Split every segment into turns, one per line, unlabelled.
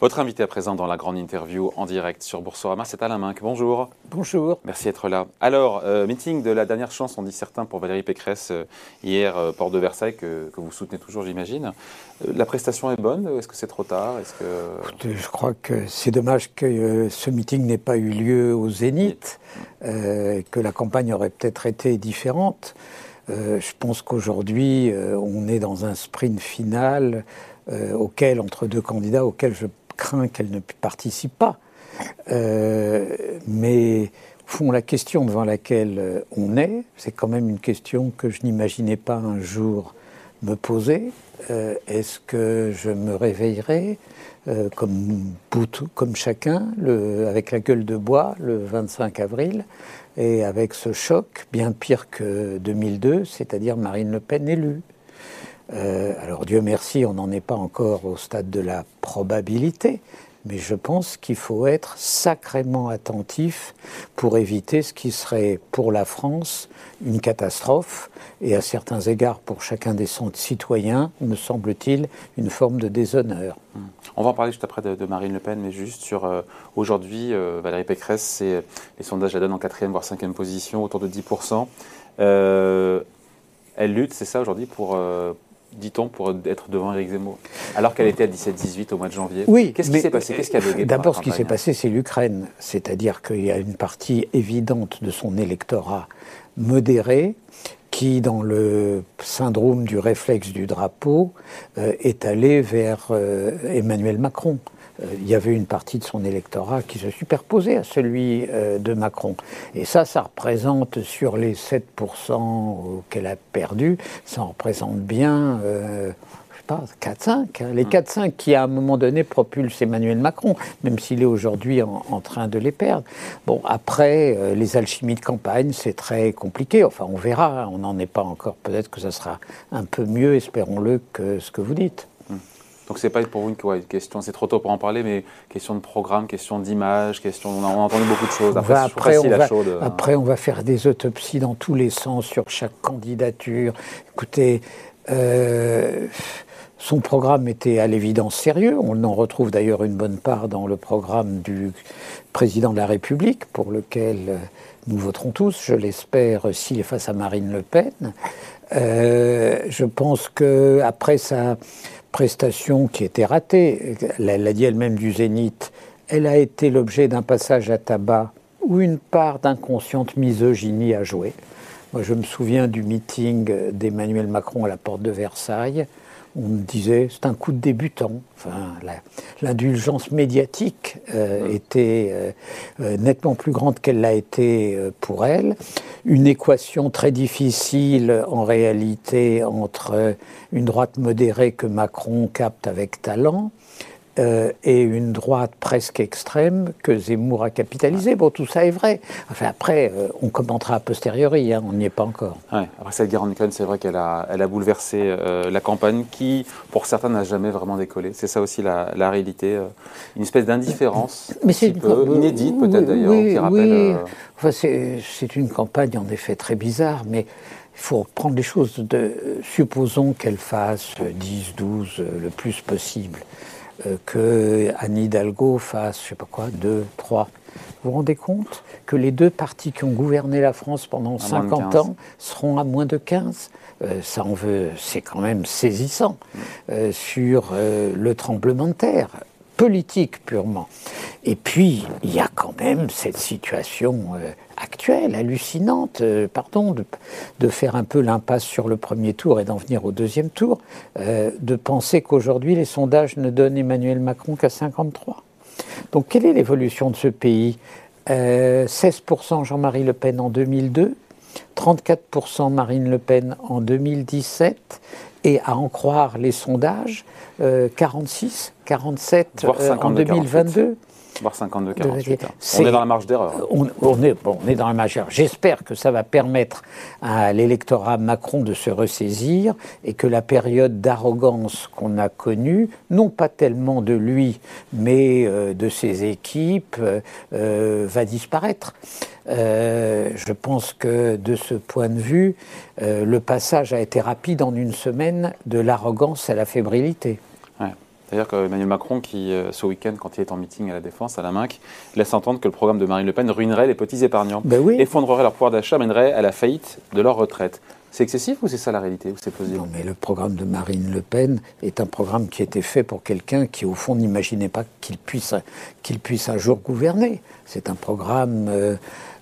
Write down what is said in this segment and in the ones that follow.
Votre invité à présent dans la grande interview en direct sur Boursorama, c'est Alain Minck. Bonjour.
Bonjour.
Merci d'être là. Alors, euh, meeting de la dernière chance, on dit certains, pour Valérie Pécresse euh, hier, euh, Port de Versailles, que, vous soutenez toujours, j'imagine. la prestation est bonne Est-ce que c'est trop tard Est-ce
que... je crois que c'est dommage que ce meeting n'ait pas eu lieu au Zénith, que la campagne aurait peut-être été différente. je pense qu'aujourd'hui, on est dans un sprint final auquel, entre deux candidats, auquel je craint qu'elle ne participe pas. Euh, mais au fond, la question devant laquelle euh, on est, c'est quand même une question que je n'imaginais pas un jour me poser. Euh, est-ce que je me réveillerai comme, comme chacun, avec la gueule de bois, le 25 avril, et avec ce choc bien pire que 2002, c'est-à-dire Marine Le Pen élue? Euh, alors Dieu merci, on n'en est pas encore au stade de la probabilité, mais je pense qu'il faut être sacrément attentif pour éviter ce qui serait pour la France une catastrophe et à certains égards pour chacun des citoyens, me semble-t-il, une forme de déshonneur.
Hum. On va en parler juste après de, Marine Le Pen, mais juste sur euh, aujourd'hui, euh, Valérie Pécresse, les sondages la donnent en quatrième voire cinquième position, autour de 10%. elle lutte, c'est ça aujourd'hui, pour dit-on, pour être devant Éric Zemmour Alors qu'elle était à 17-18 au mois de janvier.
Oui.
Qu'est-ce qui s'est passé? Qu'est-ce qui a
D'abord, ce qui s'est passé, c'est l'Ukraine. C'est-à-dire qu'il y a une partie évidente de son électorat modéré qui, dans le syndrome du réflexe du drapeau, euh, est allé vers euh, Emmanuel Macron. Euh, il y avait une partie de son électorat qui se superposait à celui euh, de Macron. Et ça, ça représente sur les 7% qu'elle a perdu, ça représente bien... Euh, pas, 4-5. Hein. les 4-5 hum. qui, à un moment donné, propulsent Emmanuel Macron, même s'il est aujourd'hui en, train de les perdre. Bon, après, les alchimies de campagne, c'est très compliqué. Enfin, on verra. On n'en est pas encore. Peut-être que ça sera un peu mieux, espérons-le, que ce que vous dites.
Donc c'est pas pour vous une, question, c'est trop tôt pour en parler, mais question de programme, question d'image, question, on a, entendu beaucoup de choses.
Après, on va, après, on va faire des autopsies dans tous les sens sur chaque candidature. Écoutez, euh, son programme était à l'évidence sérieux. On en retrouve d'ailleurs une bonne part dans le programme du président de la République, pour lequel euh, nous voterons tous, je l'espère, s'il est face à Marine Le Pen. Euh, je pense que après sa prestation qui était ratée, elle l'a dit elle-même du Zénith, elle a été l'objet d'un passage à tabac où une part d'inconsciente misogynie a joué. Moi, je me souviens du meeting d'Emmanuel Macron à la porte de Versailles. On me disait, c'est un coup de débutant. Enfin, l'indulgence médiatique euh, était euh, euh, nettement plus grande qu'elle l'a été pour elle. Une équation très difficile en réalité entre une droite modérée que Macron capte avec talent euh, et une droite presque extrême que Zemmour a capitalisé. Bon, tout ça est vrai. Enfin, après, euh, on commentera a posteriori, hein, on n'y est pas encore.
Ouais. Après cette guerre en Ukraine, c'est vrai qu'elle a, elle a bouleversé euh, la campagne qui, pour certains, n'a jamais vraiment décollé. C'est ça aussi la, réalité. une espèce d'indifférence, Mais c'est inédite peut-être d'ailleurs,
oui, qui rappelle... Enfin, c'est une campagne en effet très bizarre, mais il faut prendre les choses de. Supposons qu'elle fasse 10, 12, le plus possible. Euh, que Anne Hidalgo fasse, je sais pas quoi, deux, trois. Vous vous rendez compte que les deux partis qui ont gouverné la France pendant 50 ans seront à moins de 15 euh, ça en veut, c'est quand même saisissant mm. euh, sur le tremblement de terre politique purement. Et puis, il y a quand même cette situation euh, actuelle, hallucinante, euh, pardon, de, faire un peu l'impasse sur le premier tour et d'en venir au deuxième tour, euh, de penser qu'aujourd'hui les sondages ne donnent Emmanuel Macron qu'à 53. Donc, quelle est l'évolution de ce pays? 16% Jean-Marie Le Pen en 2002, 34% Marine Le Pen en 2017, et à en croire les sondages, 46, 47 en 2022
voire 52 48. On est dans la marge d'erreur.
On, est, bon, on est dans la marge d'erreur. J'espère que ça va permettre à l'électorat Macron de se ressaisir et que la période d'arrogance qu'on a connue, non pas tellement de lui, mais euh, de ses équipes, euh, va disparaître. Euh, je pense que de ce point de vue, le passage a été rapide en une semaine de l'arrogance à la fébrilité.
C'est-à-dire qu'Emmanuel Macron, qui, euh, ce week-end, quand il est en meeting à la Défense, à la MINC, laisse entendre que le programme de Marine Le Pen ruinerait les petits épargnants,
ben oui.
effondrerait leur pouvoir d'achat, mènerait à la faillite de leur retraite. C'est excessif ou c'est ça la réalité ou c'est
Non, mais le programme de Marine Le Pen est un programme qui a été fait pour quelqu'un qui, au fond, n'imaginait pas qu'il puisse, qu'il puisse un jour gouverner. C'est un programme euh,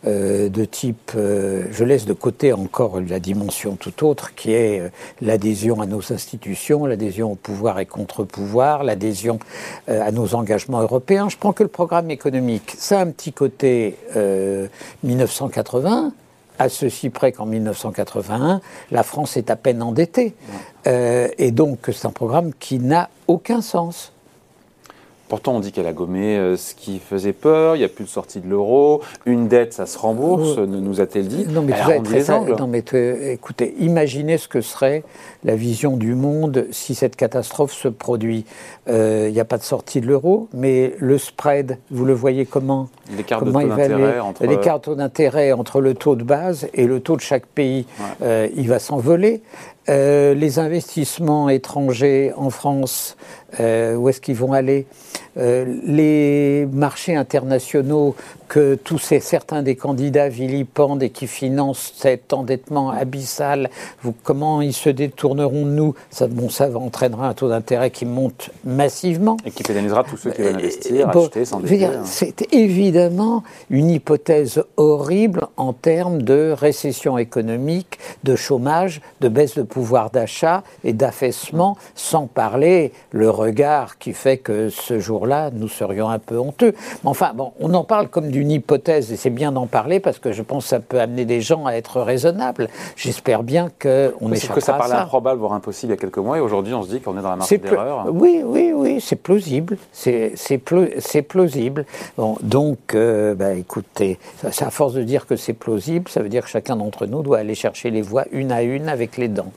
euh, de type. Euh, je laisse de côté encore la dimension tout autre, qui est l'adhésion à nos institutions, l'adhésion au pouvoir et contre-pouvoir, l'adhésion à nos engagements européens. Je prends que le programme économique. Ça a un petit côté 1980 à ceci près qu'en 1981, la France est à peine endettée. Euh, et donc, c'est un programme qui n'a aucun sens.
Pourtant, on dit qu'elle a gommé euh, ce qui faisait peur, il n'y a plus de sortie de l'euro, une dette, ça se rembourse, nous a-t-elle dit.
Non, mais, non, mais écoutez, imaginez ce que serait la vision du monde si cette catastrophe se produit. Euh, il n'y a pas de sortie de l'euro, mais le spread, vous le voyez comment
L'écart de taux d'intérêt entre...
L'écart d'intérêt entre le taux de base et le taux de chaque pays, euh, il va s'envoler. Euh, les investissements étrangers en France, euh, où est-ce qu'ils vont aller? Les marchés internationaux que tous ces, certains des candidats vilipendent et qui financent cet endettement abyssal, vous, comment ils se détourneront de nous? Ça, bon, ça entraînera un taux d'intérêt qui monte massivement.
Et qui pénalisera tous ceux qui veulent investir, acheter, s'endetter. Hein.
C'est évidemment une hypothèse horrible en termes de récession économique, de chômage, de baisse de pouvoir d'achat et d'affaissement, sans parler le regard qui fait que ce jour-là, nous serions un peu honteux. Mais enfin, bon, on en parle comme du une hypothèse, et c'est bien d'en parler parce que je pense que ça peut amener des gens à être raisonnables. J'espère bien qu'on échappera
que ça parlait improbable, voire impossible il y a quelques mois, et aujourd'hui on se dit qu'on est dans la marge d'erreur.
Oui, oui, oui, c'est plausible. C'est plausible. Bon, donc, euh, bah, écoutez, ça, à force de dire que c'est plausible, ça veut dire que chacun d'entre nous doit aller chercher les voix une à une avec les dents.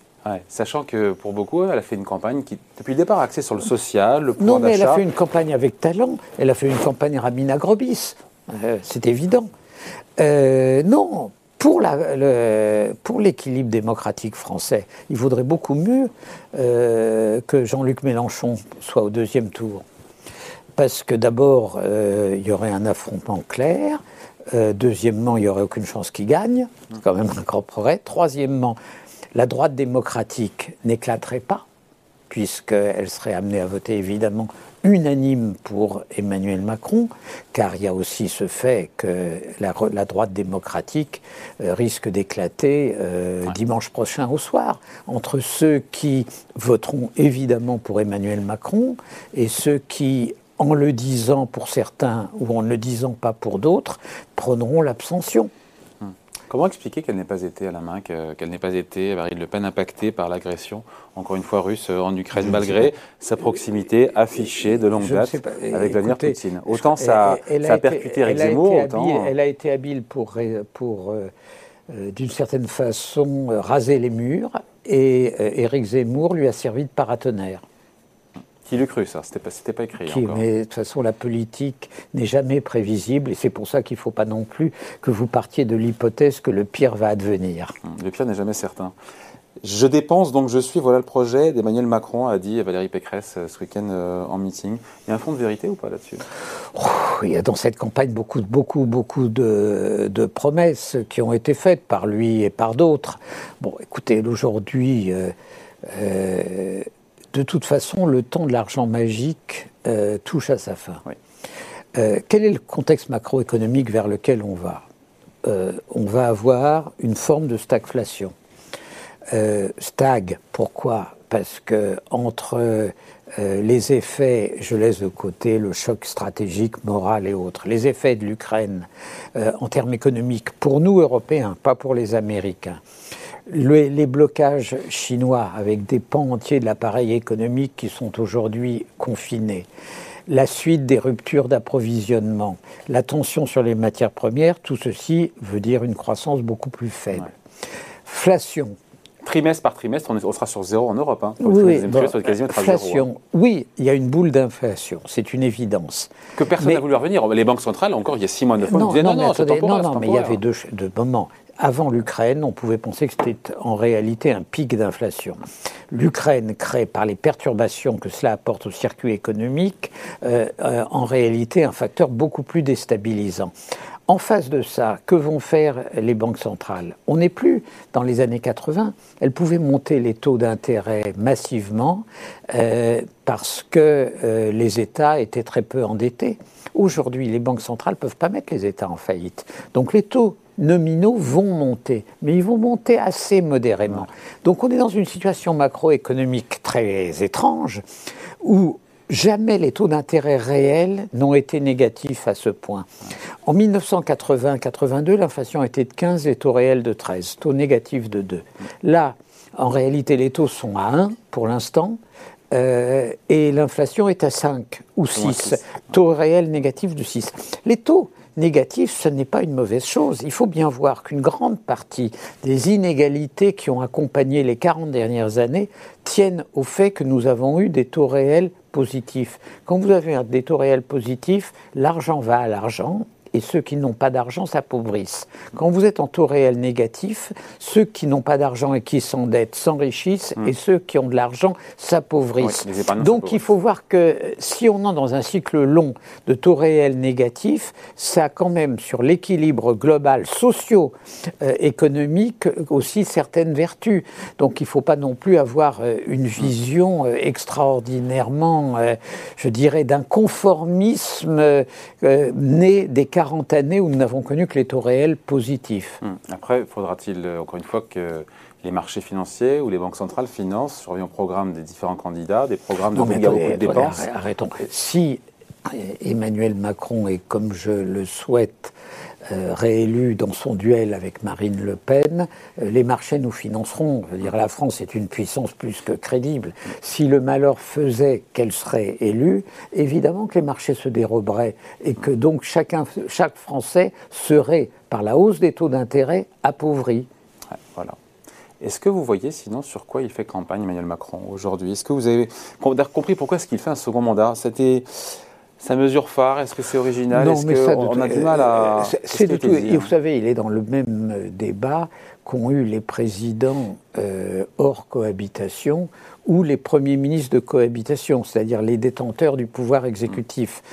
Sachant que pour beaucoup, elle a fait une campagne qui, depuis le départ, axée sur le social, le pouvoir
Non, mais elle a fait une campagne avec talent. Elle a fait une campagne Rabina Grobis. Euh, c'est évident. Euh, non, pour, l'équilibre démocratique français, il vaudrait beaucoup mieux euh, que Jean-Luc Mélenchon soit au deuxième tour. Parce que d'abord, il y aurait un affrontement clair. deuxièmement, il n'y aurait aucune chance qu'il gagne. C'est quand même un grand progrès. Troisièmement, la droite démocratique n'éclaterait pas, puisqu'elle serait amenée à voter évidemment unanime pour Emmanuel Macron, car il y a aussi ce fait que la, droite démocratique euh, risque d'éclater euh, dimanche prochain au soir, entre ceux qui voteront évidemment pour Emmanuel Macron et ceux qui, en le disant pour certains ou en ne le disant pas pour d'autres, prendront l'abstention.
Comment expliquer qu'elle n'ait pas été à la main, qu'elle n'ait pas été, Marine Le Pen, impactée par l'agression, encore une fois, russe en Ukraine, malgré sa proximité affichée de longue date avec Vladimir Poutine. Autant ça, a percuté Eric Zemmour, autant...
Elle a été habile pour, pour euh, euh, d'une certaine façon, raser les murs, et Eric euh, Zemmour lui a servi de paratonnerre.
Qui l'eût cru, ça C'était pas, pas écrit encore.
Mais de toute façon, la politique n'est jamais prévisible, et c'est pour ça qu'il ne faut pas non plus que vous partiez de l'hypothèse que le pire va advenir.
Hum, le pire n'est jamais certain. Je dépense, donc je suis, voilà le projet d'Emmanuel Macron, a dit Valérie Pécresse euh, ce week-end euh, en meeting. Il y a un fond de vérité ou pas là-dessus?
Oh, Il y a dans cette campagne beaucoup, beaucoup, beaucoup de, promesses qui ont été faites par lui et par d'autres. Bon, écoutez, aujourd'hui, euh, de toute façon, le temps de l'argent magique euh, touche à sa fin. Euh, quel est le contexte macroéconomique vers lequel on va? Euh, On va avoir une forme de stagflation. stag, pourquoi? Parce que entre les effets, je laisse de côté le choc stratégique, moral et autres, les effets de l'Ukraine en termes économiques, pour nous Européens, pas pour les Américains, les blocages chinois avec des pans entiers de l'appareil économique qui sont aujourd'hui confinés, la suite des ruptures d'approvisionnement, la tension sur les matières premières, tout ceci veut dire une croissance beaucoup plus faible. Flation.
Trimestre par trimestre, on, sera sur zéro en Europe. Hein.
Oui, inflation. Hein. Oui, il y a une boule d'inflation, c'est une évidence.
Que personne n'a voulu revenir. Les banques centrales, encore il y a six mois, neuf mois,
non, disaient non, non, non, non, mais il y avait deux, deux moments. Avant l'Ukraine, on pouvait penser que c'était en réalité un pic d'inflation. L'Ukraine crée, par les perturbations que cela apporte au circuit économique, euh, euh, en réalité un facteur beaucoup plus déstabilisant. En face de ça, que vont faire les banques centrales? On n'est plus dans les années 80. Elles pouvaient monter les taux d'intérêt massivement euh, parce que les États étaient très peu endettés. Aujourd'hui, les banques centrales ne peuvent pas mettre les États en faillite. Donc les taux nominaux vont monter, mais ils vont monter assez modérément. Donc on est dans une situation macroéconomique très étrange où jamais les taux d'intérêt réels n'ont été négatifs à ce point. En 1980-82, l'inflation était de 15 et taux réels de 13, taux négatif de 2. Là, en réalité, les taux sont à 1 pour l'instant. Euh, et l'inflation est à 5 ou 6, taux réel négatif de 6. Les taux négatif, ce n'est pas une mauvaise chose. Il faut bien voir qu'une grande partie des inégalités qui ont accompagné les 40 dernières années tiennent au fait que nous avons eu des taux réels positifs. Quand vous avez des taux réels positifs, l'argent va à l'argent et ceux qui n'ont pas d'argent s'appauvrissent. Quand vous êtes en taux réel négatif, ceux qui n'ont pas d'argent et qui s'endettent s'enrichissent hmm. et ceux qui ont de l'argent s'appauvrissent. Donc il faut voir que si on est dans un cycle long de taux réel négatif, ça a quand même sur l'équilibre global socio-économique aussi certaines vertus. Donc il ne faut pas non plus avoir euh, une vision euh, extraordinairement, euh, je dirais, d'un conformisme né des cas 40 années où nous n'avons connu que les taux réels positifs.
Hum. Après, faudra-t-il, euh, encore une fois, que les marchés financiers ou les banques centrales financent, sur le programme des différents candidats, des programmes de
de dépenses Arrêtons. Si Emmanuel Macron est, comme je le souhaite, euh, réélu dans son duel avec Marine Le Pen, euh, les marchés nous financeront. Je veux dire, la France est une puissance plus que crédible. Si le malheur faisait qu'elle serait élue, évidemment que les marchés se déroberaient et que donc chacun, chaque Français serait, par la hausse des taux d'intérêt, appauvri.
voilà. Est-ce que vous voyez sinon sur quoi il fait campagne Emmanuel Macron aujourd'hui? Est-ce que vous avez compris pourquoi est-ce qu'il fait un second mandat? C'était sa mesure phare, est-ce que c'est original Non, mais ça, on a du mal à.
C'est de tout. Et vous savez, il est dans le même euh, débat qu'ont eu les présidents euh, hors cohabitation ou les premiers ministres de cohabitation, c'est-à-dire les détenteurs du pouvoir exécutif.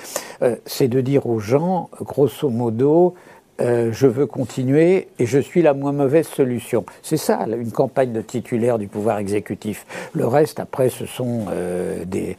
Euh, c'est de dire aux gens, grosso modo, euh, je veux continuer et je suis la moins mauvaise solution. C'est ça, une campagne de titulaire du pouvoir exécutif. Le reste, après, ce sont euh, des,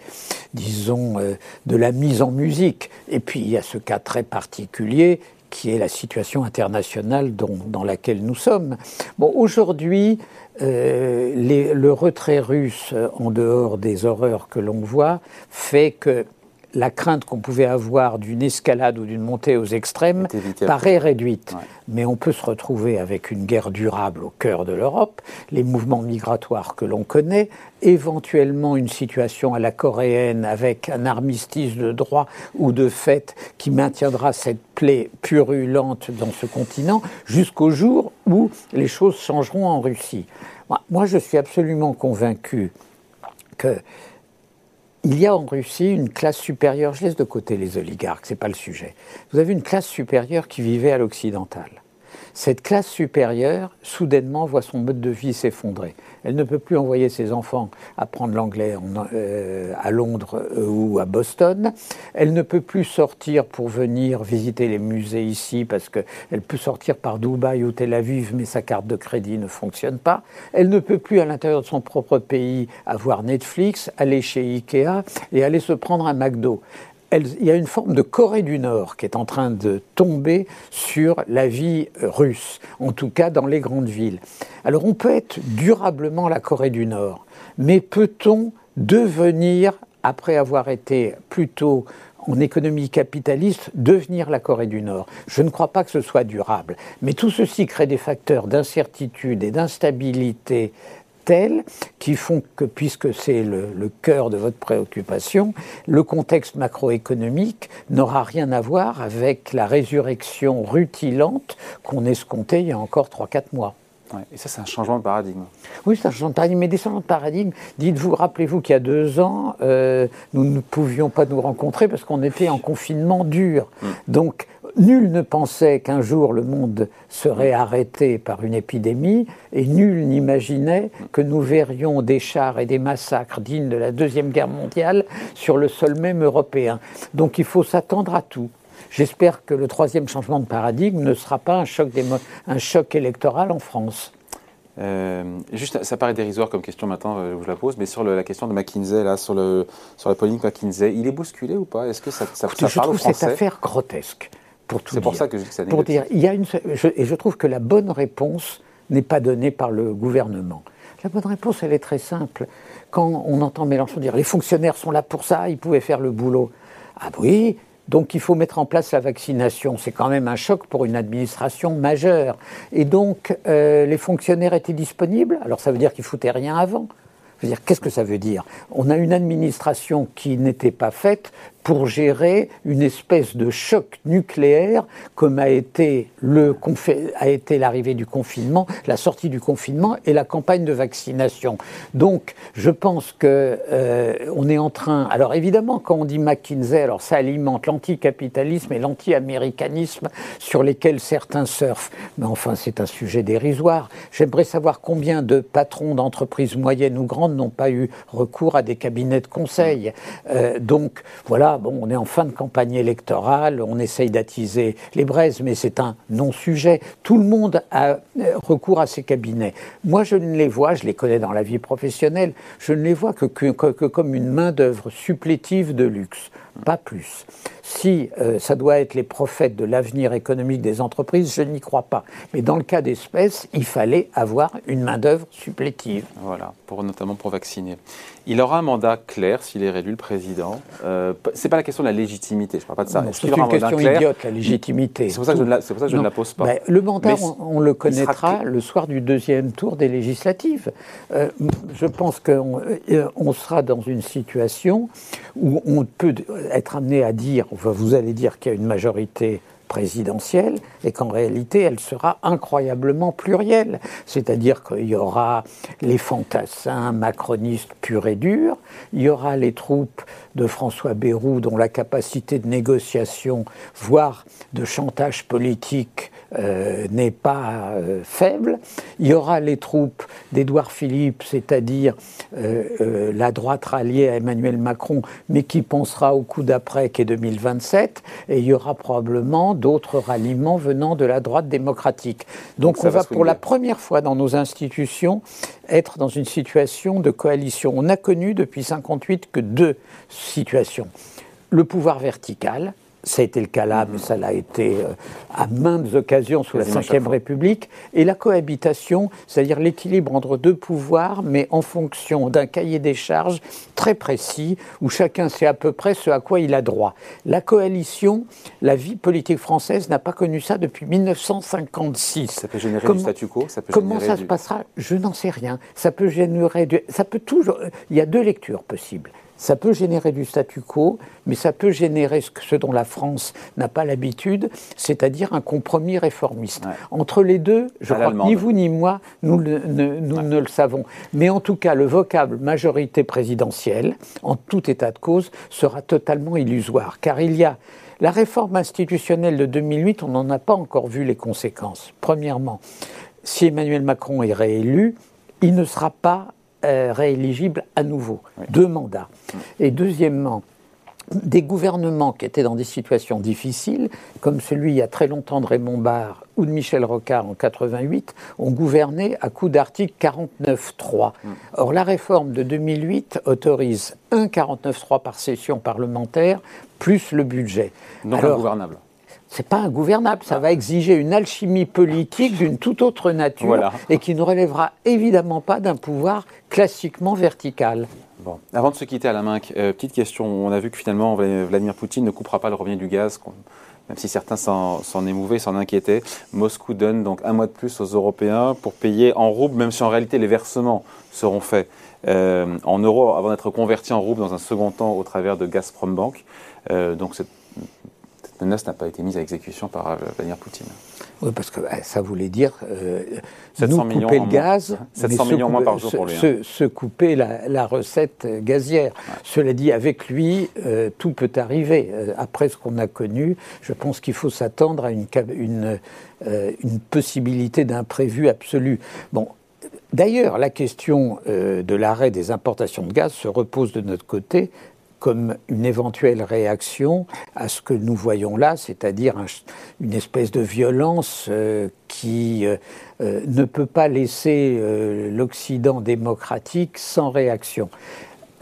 disons, euh, de la mise en musique. Et puis, il y a ce cas très particulier qui est la situation internationale dans laquelle nous sommes. Bon, aujourd'hui, le retrait russe, en dehors des horreurs que l'on voit, fait que la crainte qu'on pouvait avoir d'une escalade ou d'une montée aux extrêmes paraît réduite. Mais on peut se retrouver avec une guerre durable au cœur de l'Europe, les mouvements migratoires que l'on connaît, éventuellement une situation à la coréenne avec un armistice de droit ou de fait qui maintiendra cette plaie purulente dans ce continent jusqu'au jour où les choses changeront en Russie. Moi, je suis absolument convaincu que il y a en Russie une classe supérieure, je laisse de côté les oligarques, ce n'est pas le sujet. Vous avez une classe supérieure qui vivait à l'occidental. Cette classe supérieure, soudainement, voit son mode de vie s'effondrer. Elle ne peut plus envoyer ses enfants apprendre l'anglais euh, à Londres euh, ou à Boston. Elle ne peut plus sortir pour venir visiter les musées ici parce qu'elle peut sortir par Dubaï ou Tel Aviv, mais sa carte de crédit ne fonctionne pas. Elle ne peut plus, à l'intérieur de son propre pays, avoir Netflix, aller chez Ikea et aller se prendre un McDo il y a une forme de Corée du Nord qui est en train de tomber sur la vie russe, en tout cas dans les grandes villes. Alors on peut être durablement la Corée du Nord, mais peut-on devenir, après avoir été plutôt en économie capitaliste, devenir la Corée du Nord? Je ne crois pas que ce soit durable. Mais tout ceci crée des facteurs d'incertitude et d'instabilité qui font que, puisque c'est le, cœur de votre préoccupation, le contexte macroéconomique n'aura rien à voir avec la résurrection rutilante qu'on escomptait il y a encore 3-4 mois.
et ça, c'est un changement de paradigme.
Oui, c'est un changement de paradigme. Mais des changements de paradigme, dites-vous, rappelez-vous qu'il y a deux ans, euh, nous ne pouvions pas nous rencontrer parce qu'on était en confinement dur. Mm. Donc, nul ne pensait qu'un jour le monde serait arrêté par une épidémie et nul n'imaginait que nous verrions des chars et des massacres dignes de la Deuxième Guerre mondiale sur le sol même européen. Donc, il faut s'attendre à tout. J'espère que le troisième changement de paradigme ne sera pas un choc, un choc électoral en France.
Euh, juste, ça paraît dérisoire comme question maintenant, euh, je vous la pose, mais sur la question de McKinsey, là, sur, le, sur la polémique McKinsey, il est bousculé ou pas? Est-ce que ça, ça,
ça je trouve cette affaire grotesque. Pour
C'est pour ça que je dis que ça
Pour dire, il y a une, et je trouve que la bonne réponse n'est pas donnée par le gouvernement. La bonne réponse, elle est très simple. Quand on entend Mélenchon dire les fonctionnaires sont là pour ça, ils pouvaient faire le boulot. Ah oui, donc il faut mettre en place la vaccination. C'est quand même un choc pour une administration majeure. Et donc euh, les fonctionnaires étaient disponibles? Alors ça veut dire qu'ils foutaient rien avant. Qu'est-ce que ça veut dire? On a une administration qui n'était pas faite pour gérer une espèce de choc nucléaire comme a été l'arrivée du confinement, la sortie du confinement et la campagne de vaccination. Donc, je pense que euh, on est en train. Alors évidemment, quand on dit McKinsey, alors ça alimente l'anticapitalisme et l'anti-américanisme sur lesquels certains surfent. Mais enfin, c'est un sujet dérisoire. J'aimerais savoir combien de patrons d'entreprises moyennes ou grandes n'ont pas eu recours à des cabinets de conseil. Euh, donc voilà bon, on est en fin de campagne électorale, on essaye d'attiser les braises, mais c'est un non-sujet. Tout le monde a euh, recours à ces cabinets. Moi, je ne les vois, je les connais dans la vie professionnelle, je ne les vois que, que comme une main-d'œuvre supplétive de luxe, pas plus. Si euh, ça doit être les prophètes de l'avenir économique des entreprises, je n'y crois pas. Mais dans le cas d'espèces, il fallait avoir une main-d'œuvre supplétive.
Voilà, pour, notamment pour vacciner. Il aura un mandat clair s'il est réélu le président. Euh, Ce n'est pas la question de la légitimité, je ne parle pas de ça.
C'est une question idiote, la légitimité.
C'est pour ça que je ne la, je ne la pose pas. Ben,
le mandat, on, le connaîtra le soir du deuxième tour des législatives. Euh, je pense qu'on euh, on sera dans une situation où on peut être amené à dire, vous allez dire qu'il y a une majorité présidentielle et qu'en réalité elle sera incroyablement plurielle. C'est-à-dire qu'il y aura les fantassins macronistes purs et durs, il y aura les troupes de François Bayrou dont la capacité de négociation, voire de chantage politique euh, n'est pas euh, faible. Il y aura les troupes d'Édouard Philippe, c'est-à-dire euh, la droite ralliée à Emmanuel Macron, mais qui pensera au coup d'après qu'est 2027. Et il y aura probablement d'autres ralliements venant de la droite démocratique. Donc on va pour la première fois dans nos institutions être dans une situation de coalition. On n'a connu depuis 58 que deux situations. Le pouvoir vertical, ça a été le cas là, mais ça l'a été euh, à maintes occasions sous la Ve République. Et la cohabitation, c'est-à-dire l'équilibre entre deux pouvoirs, mais en fonction d'un cahier des charges très précis, où chacun sait à peu près ce à quoi il a droit. La coalition, la vie politique française n'a pas connu ça depuis 1956.
Ça peut générer du statu quo
Comment ça se passera? Je n'en sais rien. Ça peut générer Ça peut toujours... Il y a deux lectures possibles. Ça peut générer du statu quo, mais ça peut générer ce, dont la France n'a pas l'habitude, c'est-à-dire un compromis réformiste. Entre les deux, je crois que ni vous ni moi, nous, ne, le savons. Mais en tout cas, le vocable majorité présidentielle, en tout état de cause, sera totalement illusoire, car il y a la réforme institutionnelle de 2008, on n'en a pas encore vu les conséquences. Premièrement, si Emmanuel Macron est réélu, il ne sera pas euh, rééligible à nouveau, deux mandats. Et deuxièmement, des gouvernements qui étaient dans des situations difficiles, comme celui il y a très longtemps de Raymond Barre ou de Michel Rocard en 88, ont gouverné à coup d'article 49.3. Mm. Or, la réforme de 2008 autorise un 49.3 par session parlementaire, plus le budget.
Donc ingouvernable
c'est pas ingouvernable. Ça va exiger une alchimie politique d'une toute autre nature et qui ne relèvera évidemment pas d'un pouvoir classiquement vertical.
Bon. Avant de se quitter à la main, euh, petite question. On a vu que finalement Vladimir Poutine ne coupera pas le revenu du gaz, même si certains s'en émouvaient, s'en inquiétaient. Moscou donne donc un mois de plus aux Européens pour payer en roubles, même si en réalité les versements seront faits euh, en euros avant d'être convertis en roubles dans un second temps au travers de Gazprom Bank. Euh, donc menace n'a pas été mise à exécution par Vladimir Poutine.
Oui, parce que bah, ça voulait dire euh, nous couper le gaz,
700 millions moins par jour pour lui.
Se, hein. se couper la, recette gazière. Cela dit, avec lui, euh, tout peut arriver. Euh, après ce qu'on a connu, je pense qu'il faut s'attendre à une, une, une possibilité d'imprévu absolu. Bon, D'ailleurs, la question de l'arrêt des importations de gaz se repose de notre côté comme une éventuelle réaction à ce que nous voyons là, c'est-à-dire une espèce de violence euh, qui euh, euh, ne peut pas laisser l'Occident démocratique sans réaction.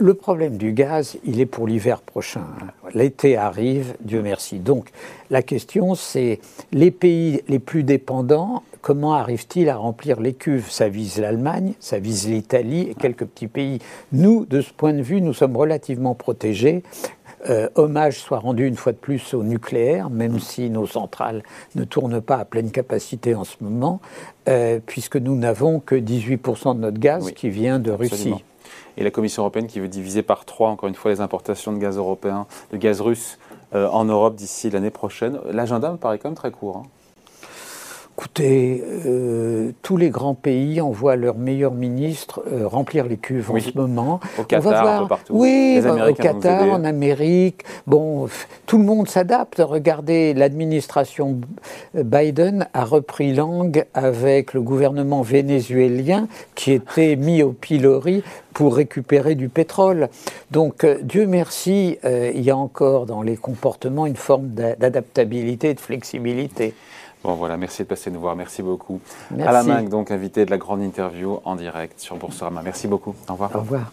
Le problème du gaz, il est pour l'hiver prochain. L'été arrive, Dieu merci. Donc la question, c'est les pays les plus dépendants comment arrive-t-il à remplir les cuves? Ça vise l'Allemagne, ça vise l'Italie et quelques petits pays. Nous, de ce point de vue, nous sommes relativement protégés. Euh, hommage soit rendu une fois de plus au nucléaire, même si nos centrales ne tournent pas à pleine capacité en ce moment, euh, puisque nous n'avons que 18% de notre gaz qui vient de Russie.
Et la Commission européenne qui veut diviser par trois, encore une fois, les importations de gaz européen, de gaz russe euh, en Europe d'ici l'année prochaine. L'agenda me paraît quand même très court. Hein.
Écoutez, euh, tous les grands pays envoient leurs meilleurs ministres euh, remplir les cuves en ce moment.
Au Qatar, un peu partout.
Oui, au Qatar, en Amérique. Bon, tout le monde s'adapte. Regardez, l'administration Biden a repris langue avec le gouvernement vénézuélien qui était mis au pilori pour récupérer du pétrole. Donc, euh, Dieu merci, il y a encore dans les comportements une forme d'adaptabilité et de flexibilité.
Bon voilà, merci de passer nous voir, merci beaucoup. Merci. Alain Minc, donc invité de la grande interview en direct sur Boursorama. Merci beaucoup. Au revoir.
Au revoir.